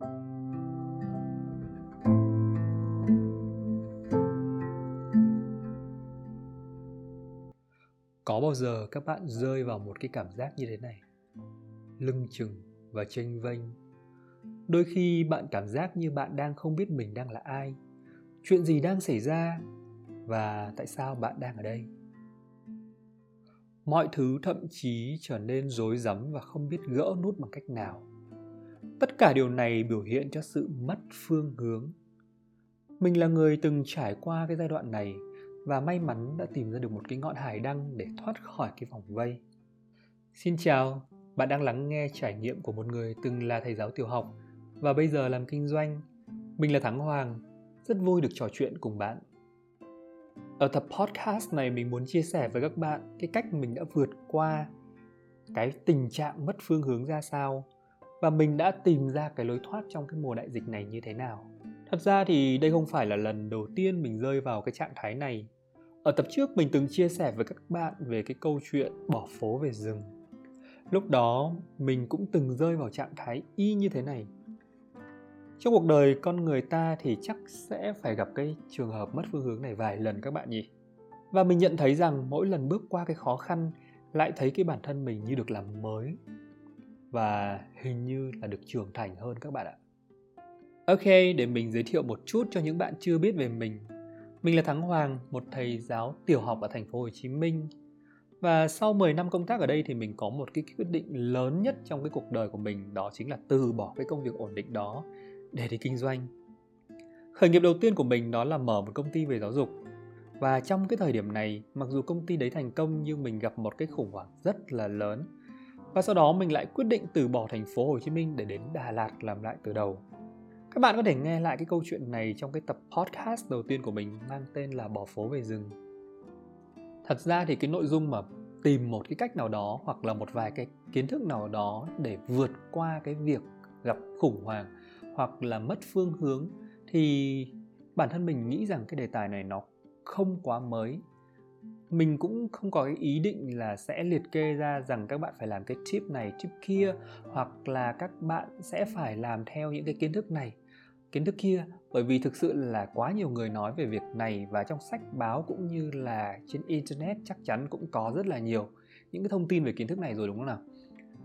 có bao giờ các bạn rơi vào một cái cảm giác như thế này? Lưng chừng và chênh vênh. Đôi khi bạn cảm giác như bạn đang không biết mình đang là ai, chuyện gì đang xảy ra và tại sao bạn đang ở đây. Mọi thứ thậm chí trở nên rối rắm và không biết gỡ nút bằng cách nào tất cả điều này biểu hiện cho sự mất phương hướng mình là người từng trải qua cái giai đoạn này và may mắn đã tìm ra được một cái ngọn hải đăng để thoát khỏi cái vòng vây. Xin chào, bạn đang lắng nghe trải nghiệm của một người từng là thầy giáo tiểu học và bây giờ làm kinh doanh. Mình là Thắng Hoàng, rất vui được trò chuyện cùng bạn. Ở tập podcast này mình muốn chia sẻ với các bạn cái cách mình đã vượt qua cái tình trạng mất phương hướng ra sao và mình đã tìm ra cái lối thoát trong cái mùa đại dịch này như thế nào. Thật ra thì đây không phải là lần đầu tiên mình rơi vào cái trạng thái này. Ở tập trước mình từng chia sẻ với các bạn về cái câu chuyện bỏ phố về rừng. Lúc đó, mình cũng từng rơi vào trạng thái y như thế này. Trong cuộc đời con người ta thì chắc sẽ phải gặp cái trường hợp mất phương hướng này vài lần các bạn nhỉ. Và mình nhận thấy rằng mỗi lần bước qua cái khó khăn, lại thấy cái bản thân mình như được làm mới và hình như là được trưởng thành hơn các bạn ạ. Ok, để mình giới thiệu một chút cho những bạn chưa biết về mình. Mình là Thắng Hoàng, một thầy giáo tiểu học ở thành phố Hồ Chí Minh. Và sau 10 năm công tác ở đây thì mình có một cái quyết định lớn nhất trong cái cuộc đời của mình, đó chính là từ bỏ cái công việc ổn định đó để đi kinh doanh. Khởi nghiệp đầu tiên của mình đó là mở một công ty về giáo dục. Và trong cái thời điểm này, mặc dù công ty đấy thành công nhưng mình gặp một cái khủng hoảng rất là lớn. Và sau đó mình lại quyết định từ bỏ thành phố Hồ Chí Minh để đến Đà Lạt làm lại từ đầu. Các bạn có thể nghe lại cái câu chuyện này trong cái tập podcast đầu tiên của mình mang tên là Bỏ phố về rừng. Thật ra thì cái nội dung mà tìm một cái cách nào đó hoặc là một vài cái kiến thức nào đó để vượt qua cái việc gặp khủng hoảng hoặc là mất phương hướng thì bản thân mình nghĩ rằng cái đề tài này nó không quá mới mình cũng không có cái ý định là sẽ liệt kê ra rằng các bạn phải làm cái tip này, tip kia, hoặc là các bạn sẽ phải làm theo những cái kiến thức này, kiến thức kia. Bởi vì thực sự là quá nhiều người nói về việc này và trong sách báo cũng như là trên internet chắc chắn cũng có rất là nhiều những cái thông tin về kiến thức này rồi, đúng không nào?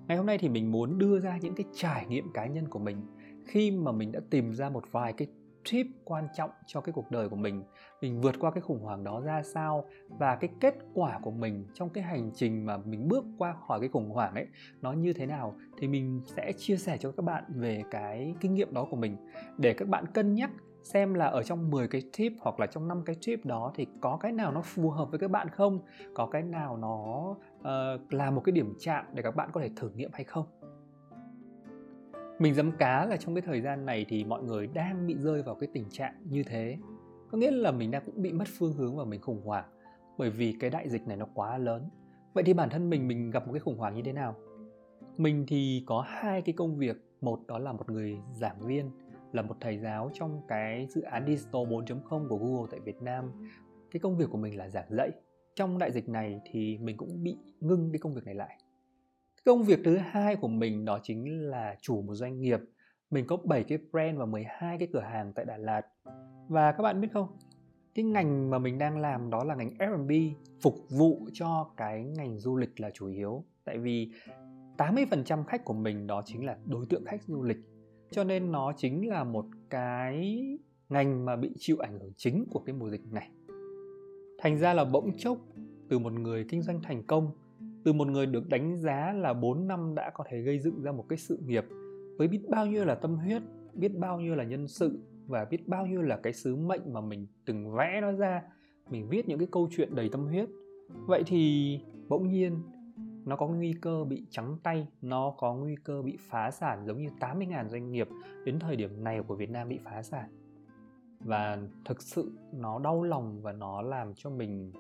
Ngày hôm nay thì mình muốn đưa ra những cái trải nghiệm cá nhân của mình. Khi mà mình đã tìm ra một vài cái tip quan trọng cho cái cuộc đời của mình mình vượt qua cái khủng hoảng đó ra sao và cái kết quả của mình trong cái hành trình mà mình bước qua khỏi cái khủng hoảng ấy nó như thế nào thì mình sẽ chia sẻ cho các bạn về cái kinh nghiệm đó của mình. Để các bạn cân nhắc xem là ở trong 10 cái tip hoặc là trong 5 cái tip đó thì có cái nào nó phù hợp với các bạn không? Có cái nào nó uh, là một cái điểm chạm để các bạn có thể thử nghiệm hay không? Mình dám cá là trong cái thời gian này thì mọi người đang bị rơi vào cái tình trạng như thế. Có nghĩa là mình đang cũng bị mất phương hướng và mình khủng hoảng, bởi vì cái đại dịch này nó quá lớn. Vậy thì bản thân mình mình gặp một cái khủng hoảng như thế nào? Mình thì có hai cái công việc. Một đó là một người giảng viên, là một thầy giáo trong cái dự án Digital 4.0 của Google tại Việt Nam. Cái công việc của mình là giảng dạy. Trong đại dịch này thì mình cũng bị ngưng cái công việc này lại. Công việc thứ hai của mình đó chính là chủ một doanh nghiệp. Mình có 7 cái brand và 12 cái cửa hàng tại Đà Lạt. Và các bạn biết không, cái ngành mà mình đang làm đó là ngành F&B phục vụ cho cái ngành du lịch là chủ yếu. Tại vì 80% khách của mình đó chính là đối tượng khách du lịch. Cho nên nó chính là một cái ngành mà bị chịu ảnh hưởng chính của cái mùa dịch này. Thành ra là bỗng chốc từ một người kinh doanh thành công từ một người được đánh giá là 4 năm đã có thể gây dựng ra một cái sự nghiệp với biết bao nhiêu là tâm huyết, biết bao nhiêu là nhân sự và biết bao nhiêu là cái sứ mệnh mà mình từng vẽ nó ra. Mình viết những cái câu chuyện đầy tâm huyết. Vậy thì bỗng nhiên nó có nguy cơ bị trắng tay, nó có nguy cơ bị phá sản giống như 80.000 doanh nghiệp đến thời điểm này của Việt Nam bị phá sản. Và thực sự nó đau lòng và nó làm cho mình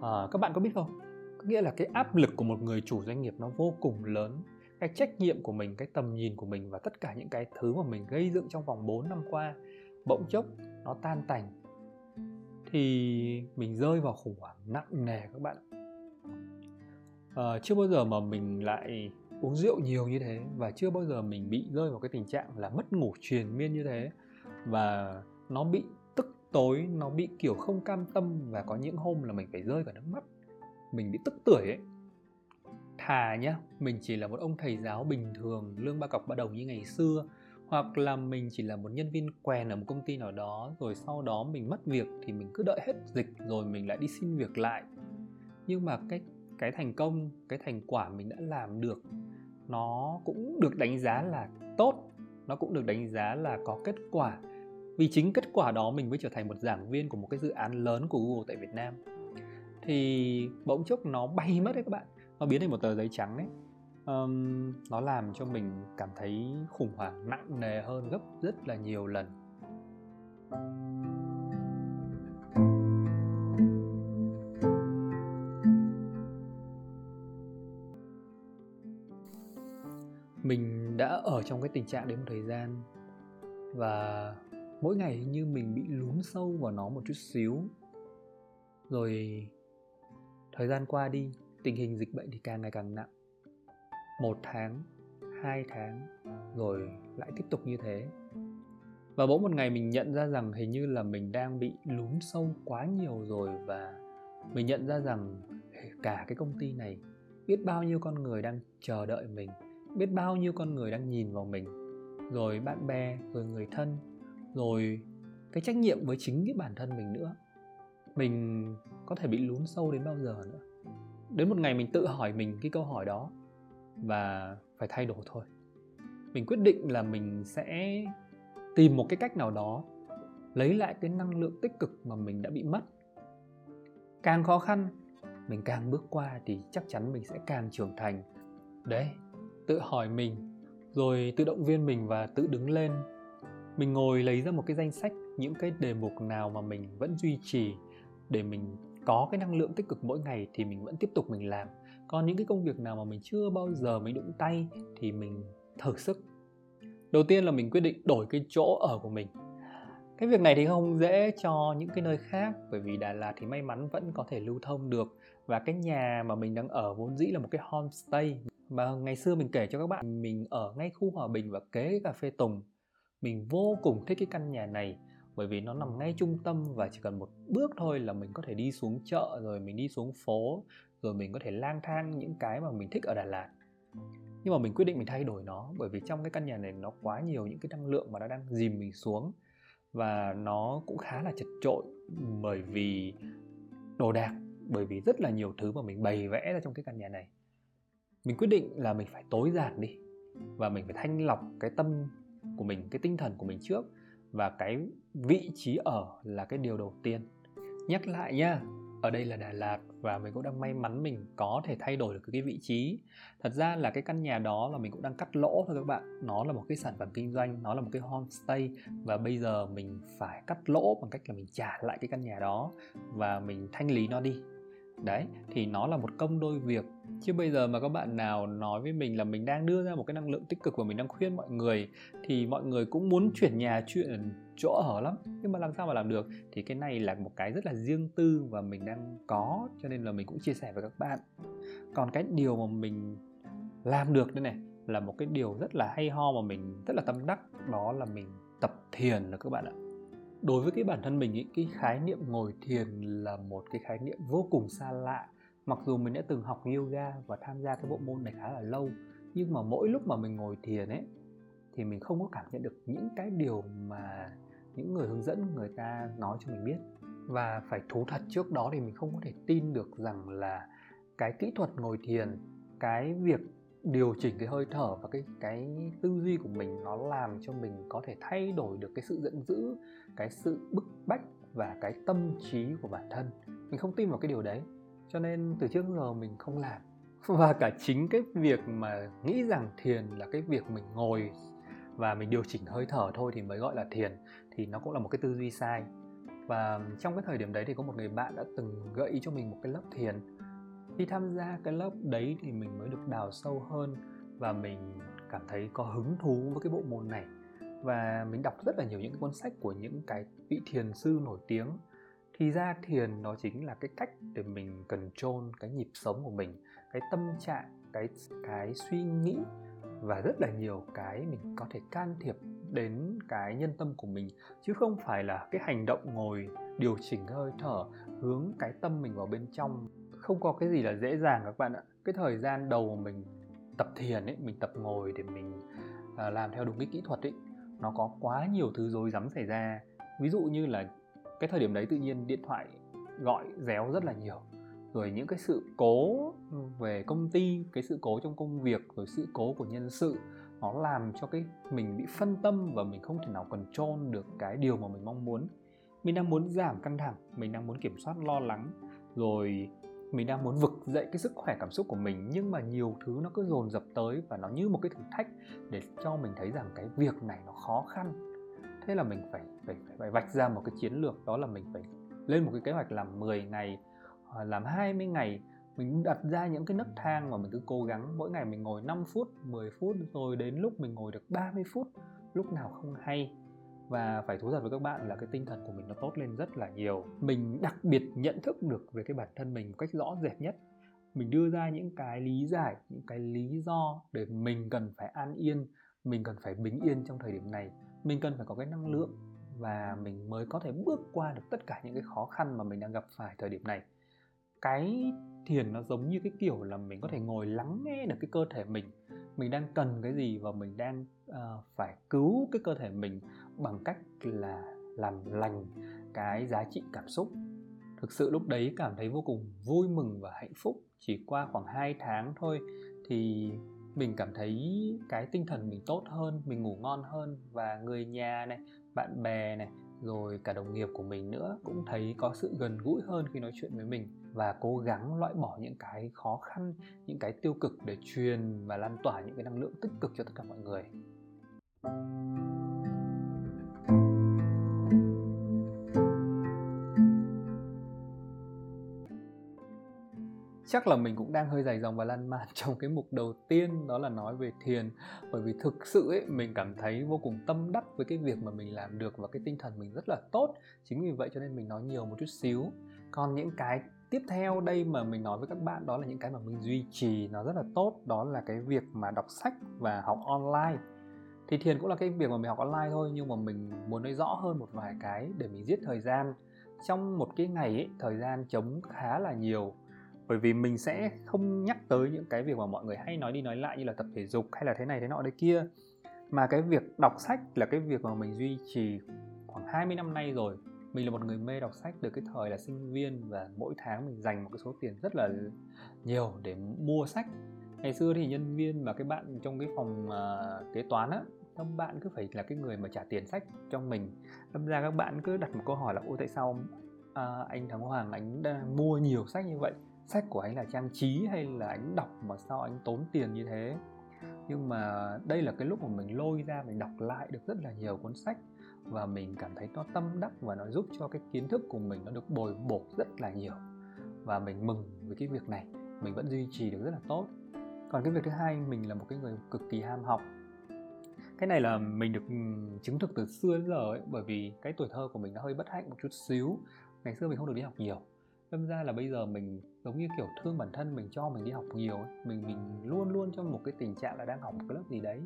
à, các bạn có biết không? Nghĩa là cái áp lực của một người chủ doanh nghiệp nó vô cùng lớn. Cái trách nhiệm của mình cái tầm nhìn của mình và tất cả những cái thứ mà mình gây dựng trong vòng 4 năm qua bỗng chốc nó tan tành. Thì mình rơi vào khủng hoảng nặng nề các bạn à, chưa bao giờ mà mình lại uống rượu nhiều như thế và chưa bao giờ mình bị rơi vào cái tình trạng là mất ngủ triền miên như thế. Và nó bị tức tối nó bị kiểu không cam tâm và có những hôm là mình phải rơi cả nước mắt mình bị tức tuổi ấy. Thà nhá, mình chỉ là một ông thầy giáo bình thường, lương ba cọc ba đồng như ngày xưa, hoặc là mình chỉ là một nhân viên quèn ở một công ty nào đó, rồi sau đó mình mất việc thì mình cứ đợi hết dịch rồi mình lại đi xin việc lại. Nhưng mà cái cái thành công, cái thành quả mình đã làm được, nó cũng được đánh giá là tốt, nó cũng được đánh giá là có kết quả. Vì chính kết quả đó mình mới trở thành một giảng viên của một cái dự án lớn của Google tại Việt Nam thì bỗng chốc nó bay mất đấy các bạn. Nó biến thành một tờ giấy trắng đấy, um, nó làm cho mình cảm thấy khủng hoảng nặng nề hơn gấp rất là nhiều lần. Mình đã ở trong cái tình trạng đấy một thời gian và mỗi ngày như mình bị lún sâu vào nó một chút xíu. Rồi thời gian qua đi, tình hình dịch bệnh thì càng ngày càng nặng. Một tháng, hai tháng, rồi lại tiếp tục như thế. Và bỗng một ngày mình nhận ra rằng hình như là mình đang bị lún sâu quá nhiều rồi và mình nhận ra rằng cả cái công ty này biết bao nhiêu con người đang chờ đợi mình, biết bao nhiêu con người đang nhìn vào mình. Rồi bạn bè, rồi người thân, rồi cái trách nhiệm với chính cái bản thân mình nữa. Mình có thể bị lún sâu đến bao giờ nữa. Đến một ngày mình tự hỏi mình cái câu hỏi đó và phải thay đổi thôi. Mình quyết định là mình sẽ tìm một cái cách nào đó, lấy lại cái năng lượng tích cực mà mình đã bị mất. Càng khó khăn, mình càng bước qua thì chắc chắn mình sẽ càng trưởng thành. Đấy, tự hỏi mình, rồi tự động viên mình và tự đứng lên. Mình ngồi lấy ra một cái danh sách, những cái đề mục nào mà mình vẫn duy trì để mình có cái năng lượng tích cực mỗi ngày thì mình vẫn tiếp tục mình làm. Còn những cái công việc nào mà mình chưa bao giờ mình đụng tay thì mình thử sức. Đầu tiên là mình quyết định đổi cái chỗ ở của mình. Cái việc này thì không dễ cho những cái nơi khác, bởi vì Đà Lạt thì may mắn vẫn có thể lưu thông được. Và cái nhà mà mình đang ở vốn dĩ là một cái homestay. Mà ngày xưa mình kể cho các bạn, mình ở ngay khu Hòa Bình và kế cà phê Tùng. Mình vô cùng thích cái căn nhà này bởi vì nó nằm ngay trung tâm và chỉ cần một bước thôi là mình có thể đi xuống chợ, rồi mình đi xuống phố, rồi mình có thể lang thang những cái mà mình thích ở Đà Lạt. Nhưng mà mình quyết định mình thay đổi nó, bởi vì trong cái căn nhà này nó quá nhiều những cái năng lượng mà nó đang dìm mình xuống và nó cũng khá là chật trội bởi vì đồ đạc, bởi vì rất là nhiều thứ mà mình bày vẽ ra trong cái căn nhà này. Mình quyết định là mình phải tối giản đi và mình phải thanh lọc cái tâm của mình, cái tinh thần của mình trước và cái vị trí ở là cái điều đầu tiên. Nhắc lại nhá, ở đây là Đà Lạt và mình cũng đang may mắn mình có thể thay đổi được cái vị trí. Thật ra là cái căn nhà đó là mình cũng đang cắt lỗ thôi các bạn. Nó là một cái sản phẩm kinh doanh, nó là một cái homestay và bây giờ mình phải cắt lỗ bằng cách là mình trả lại cái căn nhà đó và mình thanh lý nó đi đấy, thì nó là một công đôi việc. Chứ bây giờ mà các bạn nào nói với mình là mình đang đưa ra một cái năng lượng tích cực và mình đang khuyên mọi người, thì mọi người cũng muốn chuyển nhà chuyển chỗ ở lắm. Nhưng mà làm sao mà làm được? Thì cái này là một cái rất là riêng tư và mình đang có, cho nên là mình cũng chia sẻ với các bạn. Còn cái điều mà mình làm được đây này, là một cái điều rất là hay ho mà mình rất là tâm đắc, đó là mình tập thiền là các bạn ạ đối với cái bản thân mình ý, cái khái niệm ngồi thiền là một cái khái niệm vô cùng xa lạ. Mặc dù mình đã từng học yoga và tham gia cái bộ môn này khá là lâu nhưng mà mỗi lúc mà mình ngồi thiền ấy thì mình không có cảm nhận được những cái điều mà những người hướng dẫn người ta nói cho mình biết. Và phải thú thật trước đó thì mình không có thể tin được rằng là cái kỹ thuật ngồi thiền cái việc điều chỉnh cái hơi thở và cái cái tư duy của mình nó làm cho mình có thể thay đổi được cái sự giận dữ, cái sự bức bách và cái tâm trí của bản thân. Mình không tin vào cái điều đấy, cho nên từ trước giờ mình không làm. Và cả chính cái việc mà nghĩ rằng thiền là cái việc mình ngồi và mình điều chỉnh hơi thở thôi thì mới gọi là thiền, thì nó cũng là một cái tư duy sai. Và trong cái thời điểm đấy thì có một người bạn đã từng gợi ý cho mình một cái lớp thiền khi tham gia cái lớp đấy thì mình mới được đào sâu hơn và mình cảm thấy có hứng thú với cái bộ môn này. Và mình đọc rất là nhiều những cuốn sách của những cái vị thiền sư nổi tiếng. Thì ra thiền nó chính là cái cách để mình cần trôn cái nhịp sống của mình, cái tâm trạng, cái cái suy nghĩ và rất là nhiều cái mình có thể can thiệp đến cái nhân tâm của mình. Chứ không phải là cái hành động ngồi điều chỉnh hơi thở, hướng cái tâm mình vào bên trong không có cái gì là dễ dàng các bạn ạ. Cái thời gian đầu mình tập thiền ấy, mình tập ngồi để mình à, làm theo đúng cái kỹ thuật ấy, nó có quá nhiều thứ rối rắm xảy ra. Ví dụ như là cái thời điểm đấy tự nhiên điện thoại gọi réo rất là nhiều. Rồi những cái sự cố về công ty, cái sự cố trong công việc, rồi sự cố của nhân sự, nó làm cho cái mình bị phân tâm và mình không thể nào control được cái điều mà mình mong muốn. Mình đang muốn giảm căng thẳng, mình đang muốn kiểm soát lo lắng, rồi mình đang muốn vực dậy cái sức khỏe cảm xúc của mình nhưng mà nhiều thứ nó cứ dồn dập tới và nó như một cái thử thách để cho mình thấy rằng cái việc này nó khó khăn. Thế là mình phải phải phải, phải vạch ra một cái chiến lược đó là mình phải lên một cái kế hoạch làm 10 ngày ờ, làm 20 ngày. Mình đặt ra những cái nấc thang mà mình cứ cố gắng mỗi ngày mình ngồi 5 phút 10 phút rồi đến lúc mình ngồi được 30 phút lúc nào không hay và phải thú thật với các bạn là cái tinh thần của mình nó tốt lên rất là nhiều. Mình đặc biệt nhận thức được về cái bản thân mình một cách rõ rệt nhất. Mình đưa ra những cái lý giải những cái lý do để mình cần phải an yên mình cần phải bình yên trong thời điểm này. Mình cần phải có cái năng lượng và mình mới có thể bước qua được tất cả những cái khó khăn mà mình đang gặp phải thời điểm này. Cái thiền nó giống như cái kiểu là mình có thể ngồi lắng nghe được cái cơ thể mình. Mình đang cần cái gì và mình đang uh, phải cứu cái cơ thể mình bằng cách là làm lành cái giá trị cảm xúc. Thực sự lúc đấy cảm thấy vô cùng vui mừng và hạnh phúc. Chỉ qua khoảng 2 tháng thôi thì mình cảm thấy cái tinh thần mình tốt hơn, mình ngủ ngon hơn và người nhà này, bạn bè này, rồi cả đồng nghiệp của mình nữa cũng thấy có sự gần gũi hơn khi nói chuyện với mình và cố gắng loại bỏ những cái khó khăn, những cái tiêu cực để truyền và lan tỏa những cái năng lượng tích cực cho tất cả mọi người. Chắc là mình cũng đang hơi dài dòng và lan man trong cái mục đầu tiên đó là nói về thiền. Bởi vì thực sự ấy mình cảm thấy vô cùng tâm đắc với cái việc mà mình làm được và cái tinh thần mình rất là tốt. Chính vì vậy cho nên mình nói nhiều một chút xíu. Còn những cái tiếp theo đây mà mình nói với các bạn đó là những cái mà mình duy trì nó rất là tốt đó là cái việc mà đọc sách và học online. Thì thiền cũng là cái việc mà mình học online thôi nhưng mà mình muốn nói rõ hơn một vài cái để mình giết thời gian. Trong một cái ngày ấy, thời gian trống khá là nhiều bởi vì mình sẽ không nhắc tới những cái việc mà mọi người hay nói đi nói lại như là tập thể dục hay là thế này thế nọ đấy kia. Mà cái việc đọc sách là cái việc mà mình duy trì khoảng 20 năm nay rồi. Mình là một người mê đọc sách từ cái thời là sinh viên và mỗi tháng mình dành một cái số tiền rất là nhiều để mua sách. Ngày xưa thì nhân viên và cái bạn trong cái phòng uh, kế toán á các bạn cứ phải là cái người mà trả tiền sách cho mình. Đâm ra các bạn cứ đặt một câu hỏi là ôi tại sao uh, anh thắng hoàng anh đã mua nhiều sách như vậy? Sách của anh là trang trí hay là anh đọc mà sao anh tốn tiền như thế? Nhưng mà đây là cái lúc mà mình lôi ra, mình đọc lại được rất là nhiều cuốn sách và mình cảm thấy nó tâm đắc và nó giúp cho cái kiến thức của mình nó được bồi bổ rất là nhiều. Và mình mừng với cái việc này, mình vẫn duy trì được rất là tốt. Còn cái việc thứ hai, mình là một cái người cực kỳ ham học. Cái này là mình được ừ, chứng thực từ xưa đến giờ ấy, bởi vì cái tuổi thơ của mình nó hơi bất hạnh một chút xíu. Ngày xưa mình không được đi học nhiều đâm ra là bây giờ mình giống như, kiểu, thương bản thân, mình cho mình đi học nhiều ấy. mình mình luôn luôn trong một cái tình trạng là đang học một cái lớp gì đấy.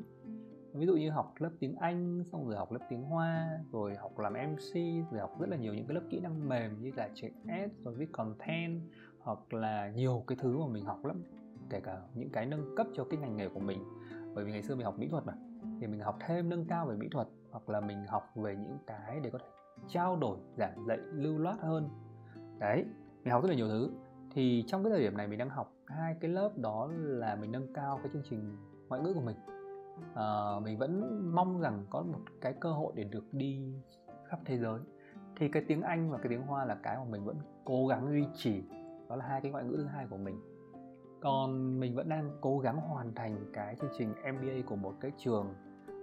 Ví dụ như học lớp tiếng Anh, xong rồi học lớp tiếng Hoa, rồi học làm MC rồi học rất là nhiều những cái lớp kỹ năng mềm như là chạy ads rồi viết content, hoặc là nhiều cái thứ mà mình học lắm, kể cả những cái nâng cấp cho cái ngành nghề của mình. Bởi vì ngày xưa mình học mỹ thuật mà, thì mình học thêm nâng cao về mỹ thuật, hoặc là mình học về những cái để có thể trao đổi, giảng dạy lưu loát hơn. Đấy mình học rất là nhiều thứ. Thì trong cái thời điểm này mình đang học hai cái lớp đó là mình nâng cao cái chương trình ngoại ngữ của mình. À, mình vẫn mong rằng có một cái cơ hội để được đi khắp thế giới. Thì cái tiếng Anh và cái tiếng Hoa là cái mà mình vẫn cố gắng duy trì. Đó là hai cái ngoại ngữ thứ hai của mình. Còn mình vẫn đang cố gắng hoàn thành cái chương trình MBA của một cái trường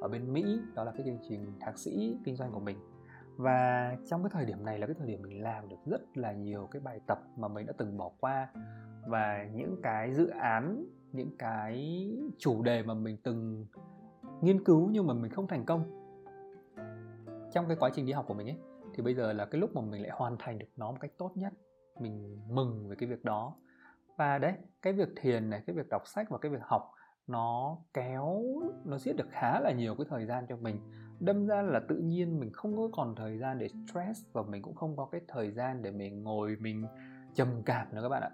ở bên Mỹ. Đó là cái chương trình thạc sĩ kinh doanh của mình và trong cái thời điểm này là cái thời điểm mình làm được rất là nhiều cái bài tập mà mình đã từng bỏ qua. Và những cái dự án, những cái chủ đề mà mình từng nghiên cứu nhưng mà mình không thành công trong cái quá trình đi học của mình ấy, thì bây giờ là cái lúc mà mình lại hoàn thành được nó một cách tốt nhất. Mình mừng về cái việc đó. Và đấy, cái việc thiền này, cái việc đọc sách và cái việc học nó kéo, nó giết được khá là nhiều cái thời gian cho mình đâm ra là tự nhiên mình không có còn thời gian để stress và mình cũng không có cái thời gian để mình ngồi mình trầm cảm nữa các bạn ạ.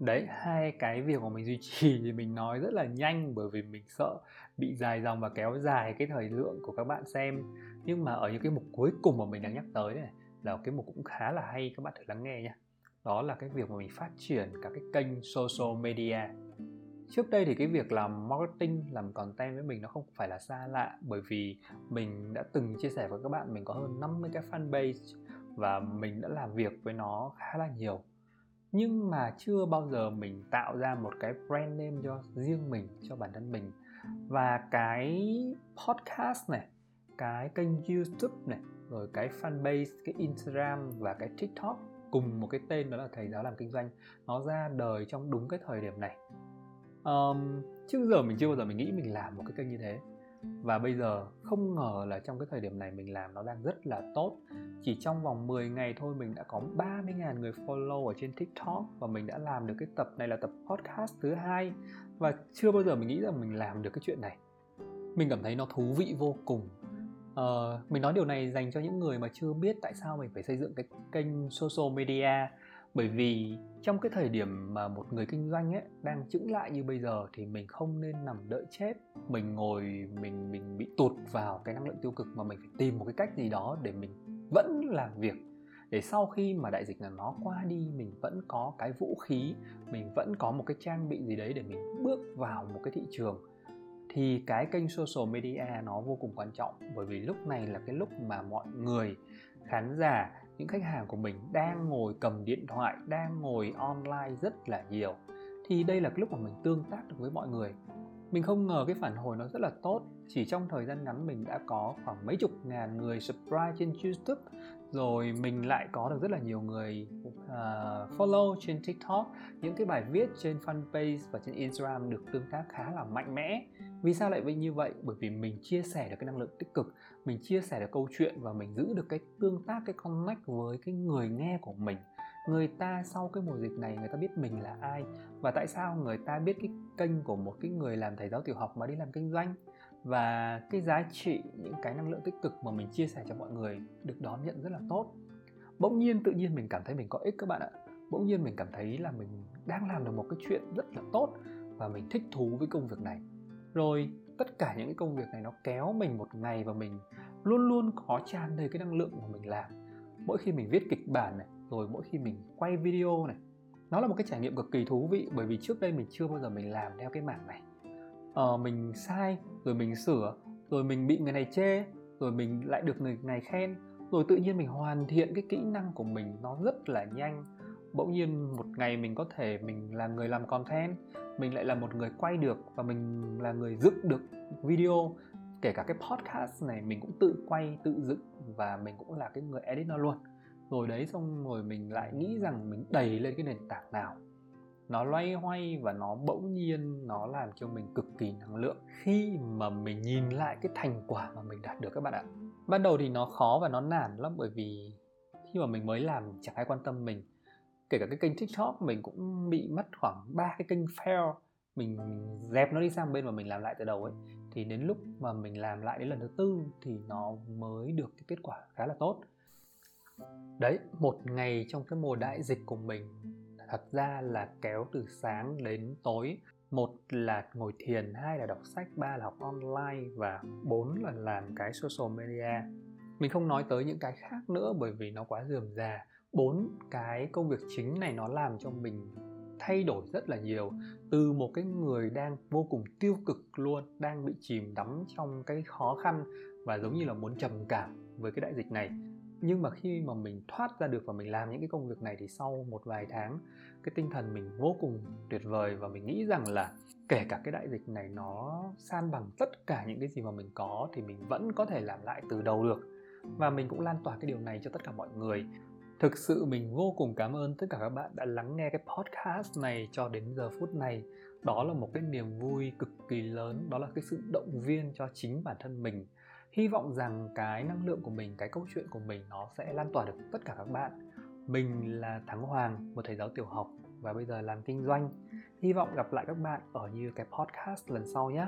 Đấy, hai cái việc mà mình duy trì thì mình nói rất là nhanh bởi vì mình sợ bị dài dòng và kéo dài cái thời lượng của các bạn xem. Nhưng mà ở những cái mục cuối cùng mà mình đang nhắc tới này, là cái mục cũng khá là hay, các bạn thử lắng nghe nha. Đó là cái việc mà mình phát triển các cái kênh social media trước đây thì cái việc làm marketing, làm content với mình nó không phải là xa lạ bởi vì mình đã từng chia sẻ với các bạn mình có hơn 50 cái fanpage và mình đã làm việc với nó khá là nhiều. Nhưng mà chưa bao giờ mình tạo ra một cái brand name cho riêng mình, cho bản thân mình. Và cái podcast này, cái kênh youtube này, rồi cái fanpage, cái instagram và cái tiktok cùng một cái tên đó là thầy giáo làm kinh doanh, nó ra đời trong đúng cái thời điểm này um, trước giờ mình chưa bao giờ mình nghĩ mình làm một cái kênh như thế. Và bây giờ không ngờ là trong cái thời điểm này mình làm nó đang rất là tốt. Chỉ trong vòng 10 ngày thôi mình đã có 30.000 người follow ở trên TikTok và mình đã làm được cái tập này là tập podcast thứ hai. Và chưa bao giờ mình nghĩ rằng mình làm được cái chuyện này. Mình cảm thấy nó thú vị vô cùng. Uh, mình nói điều này dành cho những người mà chưa biết tại sao mình phải xây dựng cái kênh social media bởi vì trong cái thời điểm mà một người kinh doanh ấy đang chững lại như bây giờ thì mình không nên nằm đợi chết. Mình ngồi, mình mình bị tụt vào cái năng lượng tiêu cực mà mình phải tìm một cái cách gì đó để mình vẫn làm việc. Để sau khi mà đại dịch là nó qua đi, mình vẫn có cái vũ khí, mình vẫn có một cái trang bị gì đấy để mình bước vào một cái thị trường, thì cái kênh social media nó vô cùng quan trọng. Bởi vì lúc này là cái lúc mà mọi người, khán giả những khách hàng của mình đang ngồi cầm điện thoại đang ngồi online rất là nhiều. Thì đây là cái lúc mà mình tương tác được với mọi người. Mình không ngờ cái phản hồi nó rất là tốt. Chỉ trong thời gian ngắn mình đã có khoảng mấy chục ngàn người subscribe trên youtube rồi mình lại có được rất là nhiều người uh, follow trên tiktok. Những cái bài viết trên fanpage và trên instagram được tương tác khá là mạnh mẽ vì sao lại vậy như vậy? Bởi vì mình chia sẻ được cái năng lượng tích cực, mình chia sẻ được câu chuyện và mình giữ được cái tương tác, cái connect với cái người nghe của mình. Người ta sau cái mùa dịch này, người ta biết mình là ai và tại sao người ta biết cái kênh của một cái người làm thầy giáo tiểu học mà đi làm kinh doanh? Và cái giá trị, những cái năng lượng tích cực mà mình chia sẻ cho mọi người được đón nhận rất là tốt. Bỗng nhiên tự nhiên mình cảm thấy mình có ích các bạn ạ. Bỗng nhiên mình cảm thấy là mình đang làm được một cái chuyện rất là tốt và mình thích thú với công việc này rồi tất cả những cái công việc này nó kéo mình một ngày và mình luôn luôn có tràn đầy cái năng lượng mà mình làm. Mỗi khi mình viết kịch bản này rồi mỗi khi mình quay video này nó là một cái trải nghiệm cực kỳ thú vị bởi vì trước đây mình chưa bao giờ mình làm theo cái mảng này. Ờ, mình sai rồi mình sửa rồi mình bị người này chê rồi mình lại được người này khen rồi tự nhiên mình hoàn thiện cái kỹ năng của mình nó rất là nhanh bỗng nhiên một ngày mình có thể mình là người làm content, mình lại là một người quay được và mình là người dựng được video. Kể cả cái podcast này mình cũng tự quay, tự dựng và mình cũng là cái người edit nó luôn. Rồi đấy, xong rồi mình lại nghĩ rằng mình đẩy lên cái nền tảng nào. Nó loay hoay và nó bỗng nhiên nó làm cho mình cực kỳ năng lượng khi mà mình nhìn lại cái thành quả mà mình đạt được các bạn ạ. Ban đầu thì nó khó và nó nản lắm bởi vì khi mà mình mới làm chẳng ai quan tâm mình kể cả cái kênh tiktok mình cũng bị mất khoảng ba cái kênh fail, mình dẹp nó đi sang bên và mình làm lại từ đầu ấy. Thì đến lúc mà mình làm lại đến lần thứ tư thì nó mới được cái kết quả khá là tốt. Đấy, một ngày trong cái mùa đại dịch của mình, thật ra là kéo từ sáng đến tối. Một là ngồi thiền, hai là đọc sách, ba là học online và bốn là làm cái social media. Mình không nói tới những cái khác nữa bởi vì nó quá dườm già bốn cái công việc chính này nó làm cho mình thay đổi rất là nhiều. Từ một cái người đang vô cùng tiêu cực luôn, đang bị chìm đắm trong cái khó khăn và giống như là muốn trầm cảm với cái đại dịch này. Nhưng mà khi mà mình thoát ra được và mình làm những cái công việc này thì sau một vài tháng, cái tinh thần mình vô cùng tuyệt vời và mình nghĩ rằng là kể cả cái đại dịch này nó san bằng tất cả những cái gì mà mình có thì mình vẫn có thể làm lại từ đầu được. Và mình cũng lan tỏa cái điều này cho tất cả mọi người thực sự mình vô cùng cảm ơn tất cả các bạn đã lắng nghe cái podcast này cho đến giờ phút này. Đó là một cái niềm vui cực kỳ lớn, đó là cái sự động viên cho chính bản thân mình. Hy vọng rằng cái năng lượng của mình, cái câu chuyện của mình nó sẽ lan tỏa được tất cả các bạn. Mình là thắng hoàng, một thầy giáo tiểu học, và bây giờ làm kinh doanh. Hy vọng gặp lại các bạn ở như cái podcast lần sau nhé.